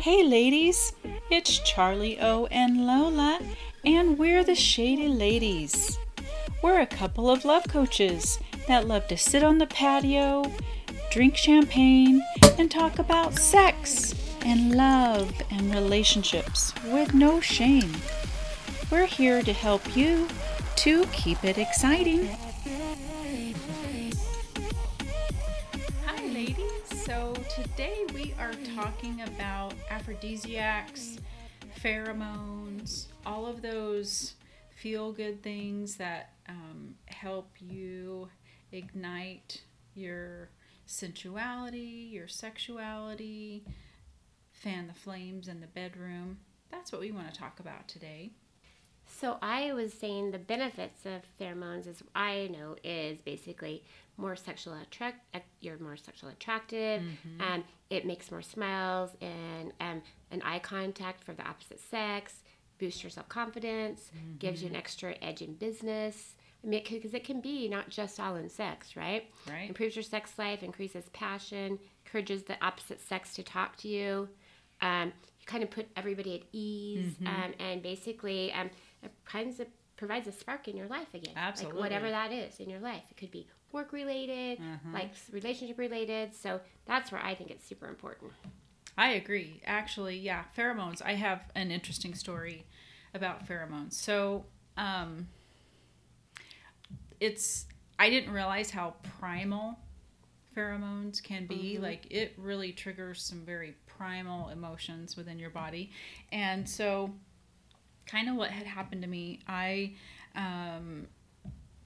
Hey ladies, it's Charlie O and Lola, and we're the Shady Ladies. We're a couple of love coaches that love to sit on the patio, drink champagne, and talk about sex and love and relationships with no shame. We're here to help you to keep it exciting. Today we are talking about aphrodisiacs, pheromones, all of those feel good things that um, help you ignite your sensuality, your sexuality, fan the flames in the bedroom. That's what we want to talk about today. So I was saying the benefits of pheromones is I know is basically more sexual attract. uh, You're more sexually attractive. Mm-hmm. Um, it makes more smiles and um, an eye contact for the opposite sex. Boosts your self confidence. Gives Mm-hmm. you an extra edge in business. I mean, because it can be not just all in sex, right? Right. Improves your sex life, increases passion, encourages the opposite sex to talk to you. Um, you kind of put everybody at ease, Mm-hmm. um, and basically, um, it kinds of provides a spark in your life again. Absolutely. Like whatever that is in your life. It could be work related, Mm-hmm. like relationship related. So that's where I think it's super important. I agree. Actually, yeah, pheromones. I have an interesting story about pheromones. So, um, it's I didn't realize how primal pheromones can be. Like it really triggers some very primal emotions within your body, and so kind of what had happened to me. I um,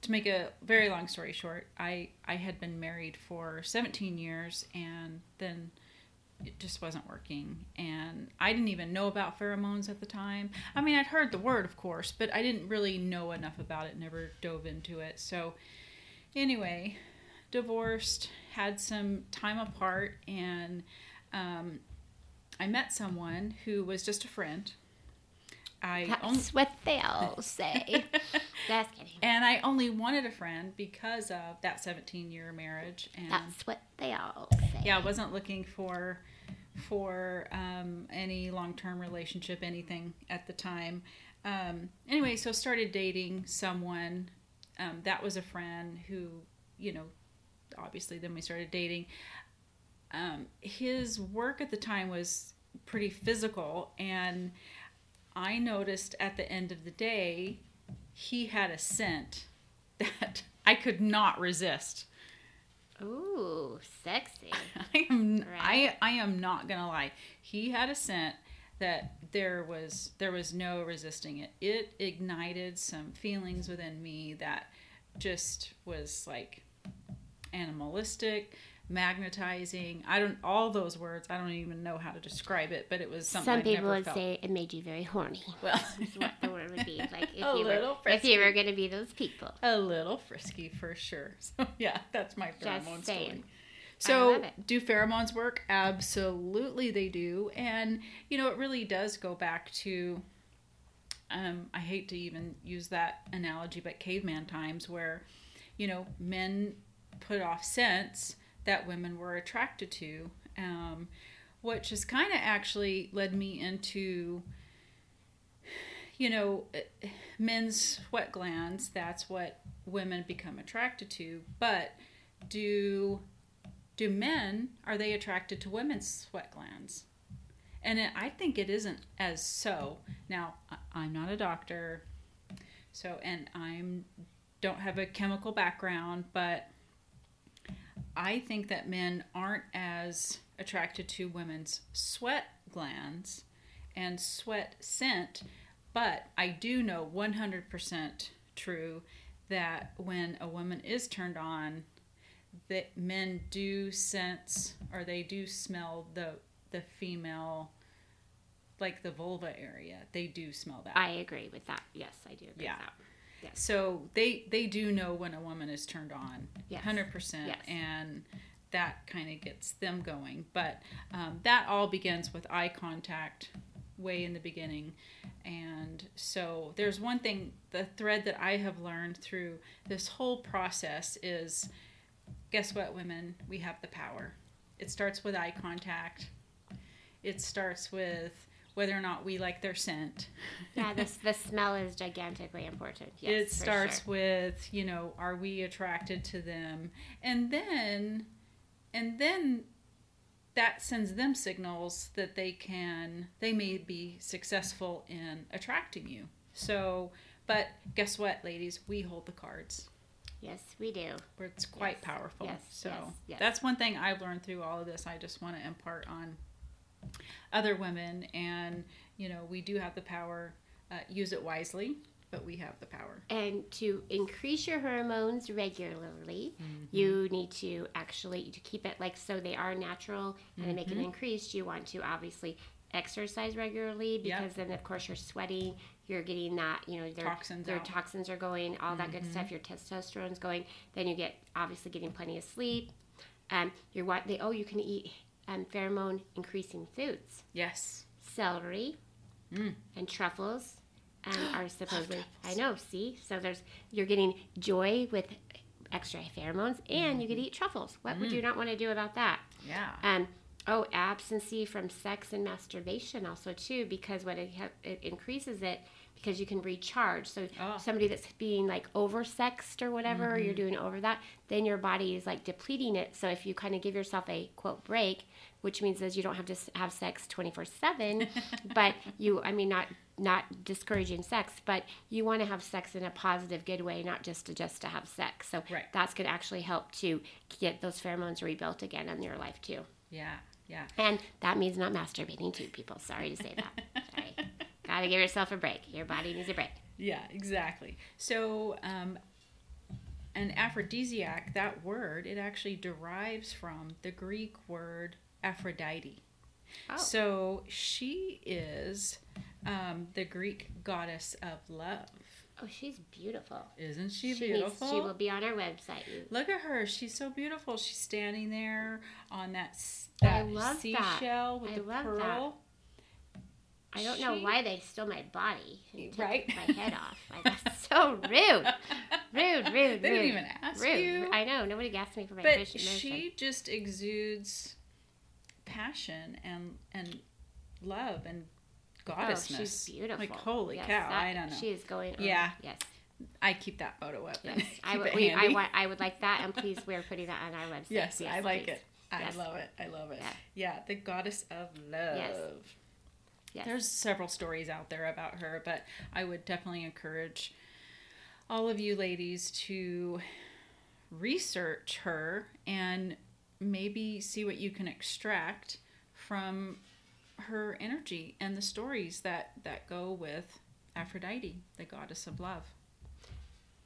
to make a very long story short, I I had been married for 17 years and then it just wasn't working and I didn't even know about pheromones at the time. I mean, I'd heard the word of course, but I didn't really know enough about it, never dove into it. So anyway, divorced, had some time apart and um, I met someone who was just a friend. I That's only, what they all say. Just kidding. and I only wanted a friend because of that 17 year marriage. And That's what they all say. yeah, I wasn't looking for for um, any long term relationship, anything at the time. Um, anyway, so started dating someone um, that was a friend who, you know, obviously then we started dating. Um, his work at the time was pretty physical, and I noticed at the end of the day he had a scent that I could not resist. Ooh, sexy. I am Right. I I am not gonna lie. He had a scent that there was there was no resisting it. It ignited some feelings within me that just was like animalistic, magnetizing. I don't all those words. I don't even know how to describe it, but it was something Some I've people would felt. say it made you very horny. well, Is what the word would be like if A you little were if you were going to be those people. a little frisky for sure. So yeah, that's my pheromone story. So, do pheromones work? Absolutely, they do. And you know, it really does go back to. Um, I hate to even use that analogy, but caveman times where, you know, men put off scents that women were attracted to, um, which has kind of actually led me into you know, men's sweat glands, that's what women become attracted to. But do do men are they attracted to women's sweat glands? And it, I think it isn't as so. Now, I'm not a doctor. So, and I'm don't have a chemical background, but I think that men aren't as attracted to women's sweat glands and sweat scent, but I do know 100% true that when a woman is turned on, that men do sense or they do smell the the female like the vulva area. They do smell that. I agree with that. Yes, I do agree Yeah. That. So they they do know when a woman is turned on, Yes. hundred percent, Yes. and that kind of gets them going. But um, that all begins with eye contact, way in the beginning, and so there's one thing, the thread that I have learned through this whole process is, guess what, women, we have the power. It starts with eye contact. It starts with whether or not we like their scent. Yeah, the, the smell is gigantically important. Yes, it starts sure. with, you know, are we attracted to them? And then and then that sends them signals that they can they may be successful in attracting you. So, but guess what, ladies? We hold the cards. Yes, we do. where it's quite Yes, powerful. yes, so yes, yes. that's one thing I've learned through all of this. I just want to impart on other women, and you know, we do have the power. Uh, use it wisely, but we have the power. And to increase your hormones regularly, Mm-hmm. you need to actually to keep it like so they are natural and to make Mm-hmm. it increased. You want to obviously exercise regularly Yep. because then of course you're sweating, you're getting that you know their Toxins their out. Mm-hmm. toxins are going, all that good stuff. Your testosterone's going. Then you get obviously getting plenty of sleep. Um, you're what they oh you can eat um, pheromone increasing foods. Yes. celery Mm. and truffles um, are supposedly I know see so there's you're getting joy with extra pheromones and you could Mm-hmm. eat truffles what would Mm. you not want to do about that Yeah. um, oh abstinency from sex and masturbation also too because what it, ha- it increases it because you can recharge so Oh. somebody that's being like oversexed or whatever or you're mm-hmm. doing over that then your body is like depleting it so if you kind of give yourself a quote break which means that you don't have to have sex 24 7 but you i mean not not discouraging sex but you want to have sex in a positive good way not just to just to have sex so Right. that's going to actually help to get those pheromones rebuilt again in your life too Yeah. Yeah. and that means not masturbating too, people. Sorry to say that. Gotta give yourself a break. Your body needs a break. Yeah, exactly. So, um, an aphrodisiac, that word, it actually derives from the Greek word Aphrodite. Oh. So, she is um, the Greek goddess of love. Oh, she's beautiful. Isn't she, needs- beautiful? she will be on our website. Look at her. She's so beautiful. She's standing there on that, s- I that love that. seashell with I the love pearl. I don't know why they stole my body and took Right? my head off. Like, that's so rude. Rude, rude, They rude. didn't even ask rude. you. I know. Nobody asked me for my but she just exudes passion and and love and Oh, goddessness. she's beautiful. Like holy Yes, cow! that- I don't know. She is going. on. Yeah. Yes. I keep that photo up. Yes. I would. We, I handy. want. I would like that, and please, we're putting that on our website. Yes, I like please. it. I Yes. love it. I love it. Yeah. Yeah, the goddess of love. Yes. There's several stories out there about her, but I would definitely encourage all of you ladies to research her and maybe see what you can extract from her energy and the stories that that go with Aphrodite, the goddess of love.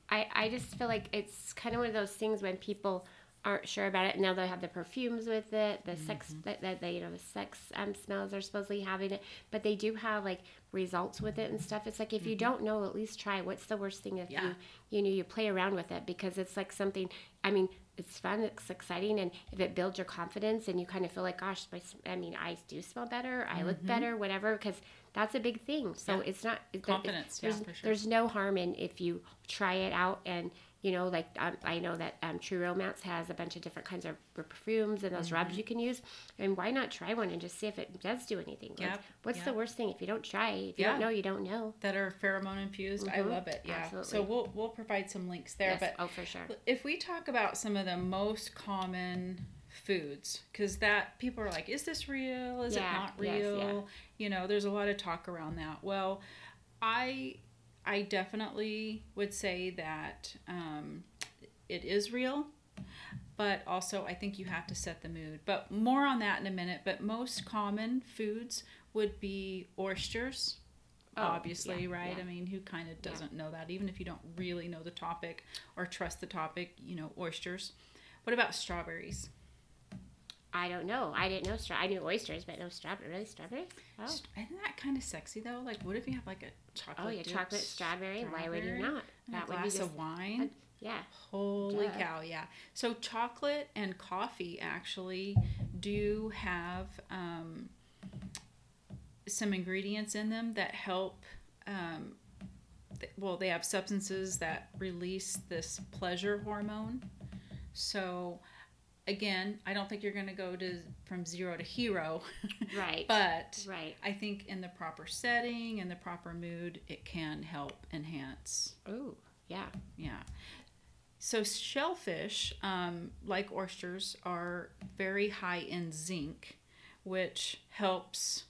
I, I just feel like it's kind of one of those things when people aren't sure about it. Now they have the perfumes with it, the sex Mm-hmm. that, that they you know the sex um, smells are supposedly having it, but they do have like results with it and stuff. It's like if you don't know, at least try. What's the worst thing if Mm-hmm. Yeah. you you know you play around with it because it's like something. I mean, it's fun, it's exciting, and if it builds your confidence and you kind of feel like, gosh, my, I mean, I do smell better, I look better, whatever, because that's a big thing. So Mm-hmm. Yeah. it's not Confidence, yeah, There's, for sure. there's no harm in if you try it out and you know like um, i know that um, Pure Romance has a bunch of different kinds of perfumes and those Mm-hmm. rubs you can use and why not try one and just see if it does do anything Like, Yep, what's the worst thing if you don't try if you don't know you don't know That are pheromone infused. I Mhm. love it. Yeah. Absolutely. So we'll we'll provide some links there, yes. but oh for sure if we talk about some of the most common foods because that people are like is this real is Yeah, it not yes, real yeah. you know there's a lot of talk around that well i i definitely would say that um, it is real but also i think you have to set the mood. But more on that in a minute but most common foods would be oysters Oh, obviously yeah, right? yeah. i mean who kind of doesn't know that? Even if you don't really know the topic or trust the topic you know oysters. What about strawberries i don't know i didn't know straw i knew oysters but no strawberry really strawberry oh isn't that kind of sexy though like what if you have like a chocolate oh yeah chocolate strawberry, why would you not and that a would be glass just of wine yeah Holy Duh. cow, yeah. So chocolate and coffee actually do have um, some ingredients in them that help. Um, th- well, they have substances that release this pleasure hormone. So again, I don't think you're going to go to from zero to hero, Right. but right. I think in the proper setting and the proper mood, it can help enhance. Oh, yeah. Yeah. So shellfish, um, like oysters, are very high in zinc, which helps.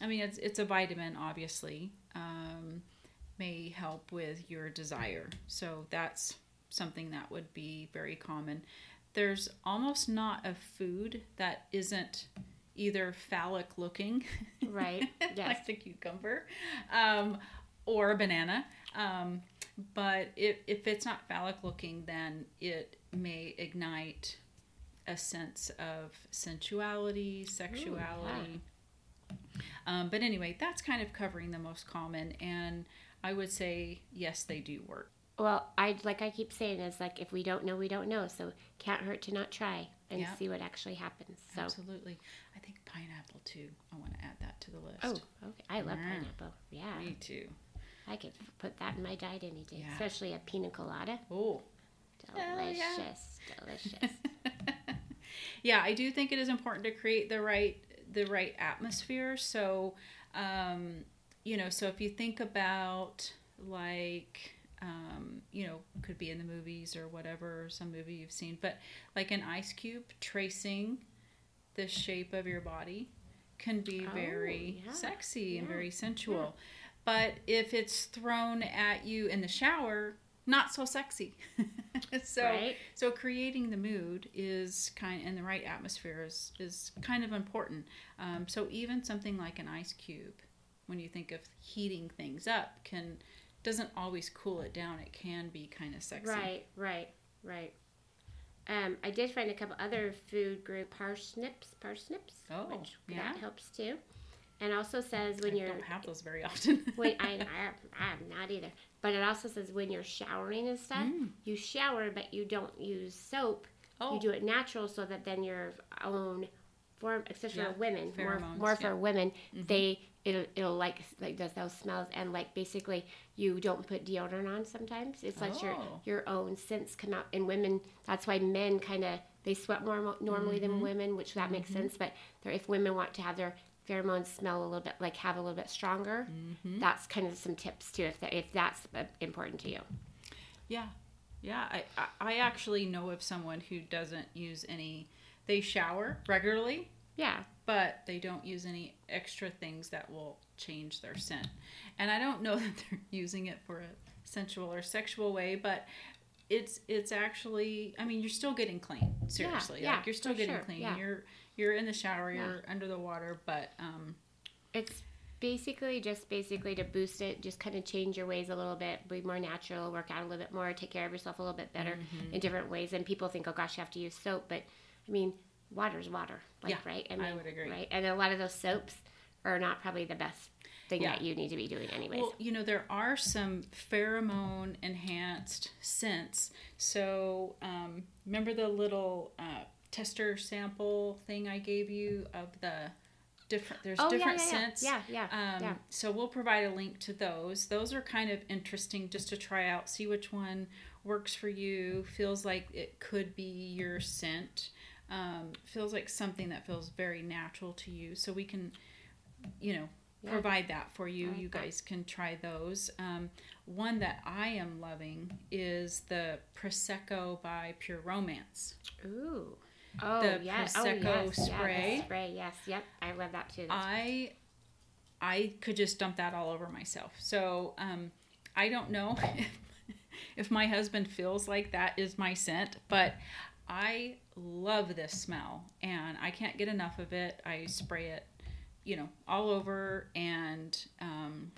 I mean, it's it's a vitamin, obviously. Um, may help with your desire. So that's something that would be very common. There's almost not a food that isn't either phallic looking, Right. Yes. like the cucumber, um, or a banana. Um, but if, if it's not phallic looking, then it may ignite a sense of sensuality, sexuality. um, but anyway, that's kind of covering the most common, and I would say yes, they do work. Well, I like I keep saying is like if we don't know, we don't know. So can't hurt to not try and Yeah. see what actually happens. So Absolutely, I think pineapple too. I want to add that to the list. oh, okay. I love pineapple. Yeah, me too. I could put that in my diet any day, Yeah. especially a pina colada. Oh, Delicious, yeah. delicious. yeah, I do think it is important to create the right the right atmosphere. So, um, you know, so if you think about like um, you know, could be in the movies or whatever, some movie you've seen, but like an ice cube tracing the shape of your body can be Oh, very yeah. sexy and very sensual. But if it's thrown at you in the shower, not so sexy. so Right. so creating the mood is kind and the right atmosphere is is kind of important. Um, so even something like an ice cube, when you think of heating things up, can doesn't always cool it down. It can be kind of sexy. Right, right, right. Um, I did find a couple other food group parsnips, parsnips, Oh, which yeah. that helps too. And also says when I you're don't have those very often. when I, I I'm not either, but it also says when you're showering and stuff, Mm. you shower but you don't use soap. oh, You do it natural so that then your own form, especially Yeah, for women, more, pheromones, more for yeah. Mm-hmm. women, they it'll, it'll like like does those smells and like basically you don't put deodorant on sometimes. It's like your Oh. your own scents come out. And women, that's why men kind of they sweat more normally Mm-hmm. than women, which that makes sense. But they're, if women want to have their pheromones smell a little bit like have a little bit stronger, Mm-hmm. that's kind of some tips too. If that, if that's uh, important to you. Yeah, yeah. I I actually know of someone who doesn't use any. They shower regularly, Yeah. but they don't use any extra things that will change their scent. And I don't know that they're using it for a sensual or sexual way, but it's it's actually. I mean, you're still getting clean. Seriously, yeah, like you're still getting sure, clean. yeah. You're you're in the shower. Yeah. You're under the water, but um, It's basically just basically to boost it, just kind of change your ways a little bit, be more natural, work out a little bit more, take care of yourself a little bit better Mm-hmm. in different ways. And people think, oh gosh, you have to use soap, but I mean, water's water, like Yeah, right? I mean, would agree. Right, and a lot of those soaps are not probably the best thing Yeah. that you need to be doing, anyways. Well, you know, there are some pheromone enhanced scents. So, um, remember the little uh, tester sample thing I gave you of the different, there's oh different yeah, yeah, scents. yeah, yeah, yeah, Um, yeah. So we'll provide a link to those. Those are kind of interesting just to try out, see which one works for you, feels like it could be your scent, um, feels like something that feels very natural to you. So we can, you know, Yeah. provide that for you. Like you that. guys can try those. Um, one that I am loving is the Prosecco by Pure Romance. Ooh. Oh the yeah. Prosecco oh yes. Yeah, spray. the spray. Yes. Yep. I love that too. That's- I I could just dump that all over myself. So um, I don't know if, if my husband feels like that is my scent, but I love this smell and I can't get enough of it. I spray it, you know, all over and um,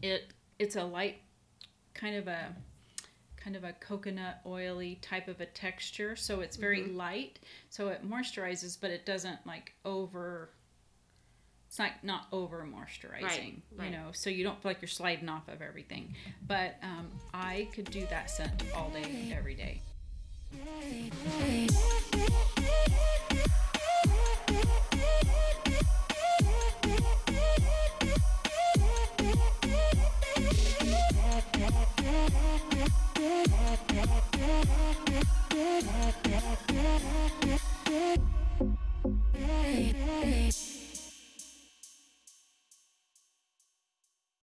it it's a light kind of a kind of a coconut oily type of a texture so it's very light. So it moisturizes but it doesn't like over it's like not over moisturizing Right, you know so you don't feel like you're sliding off of everything. But um, i could do that scent all day every day yeah.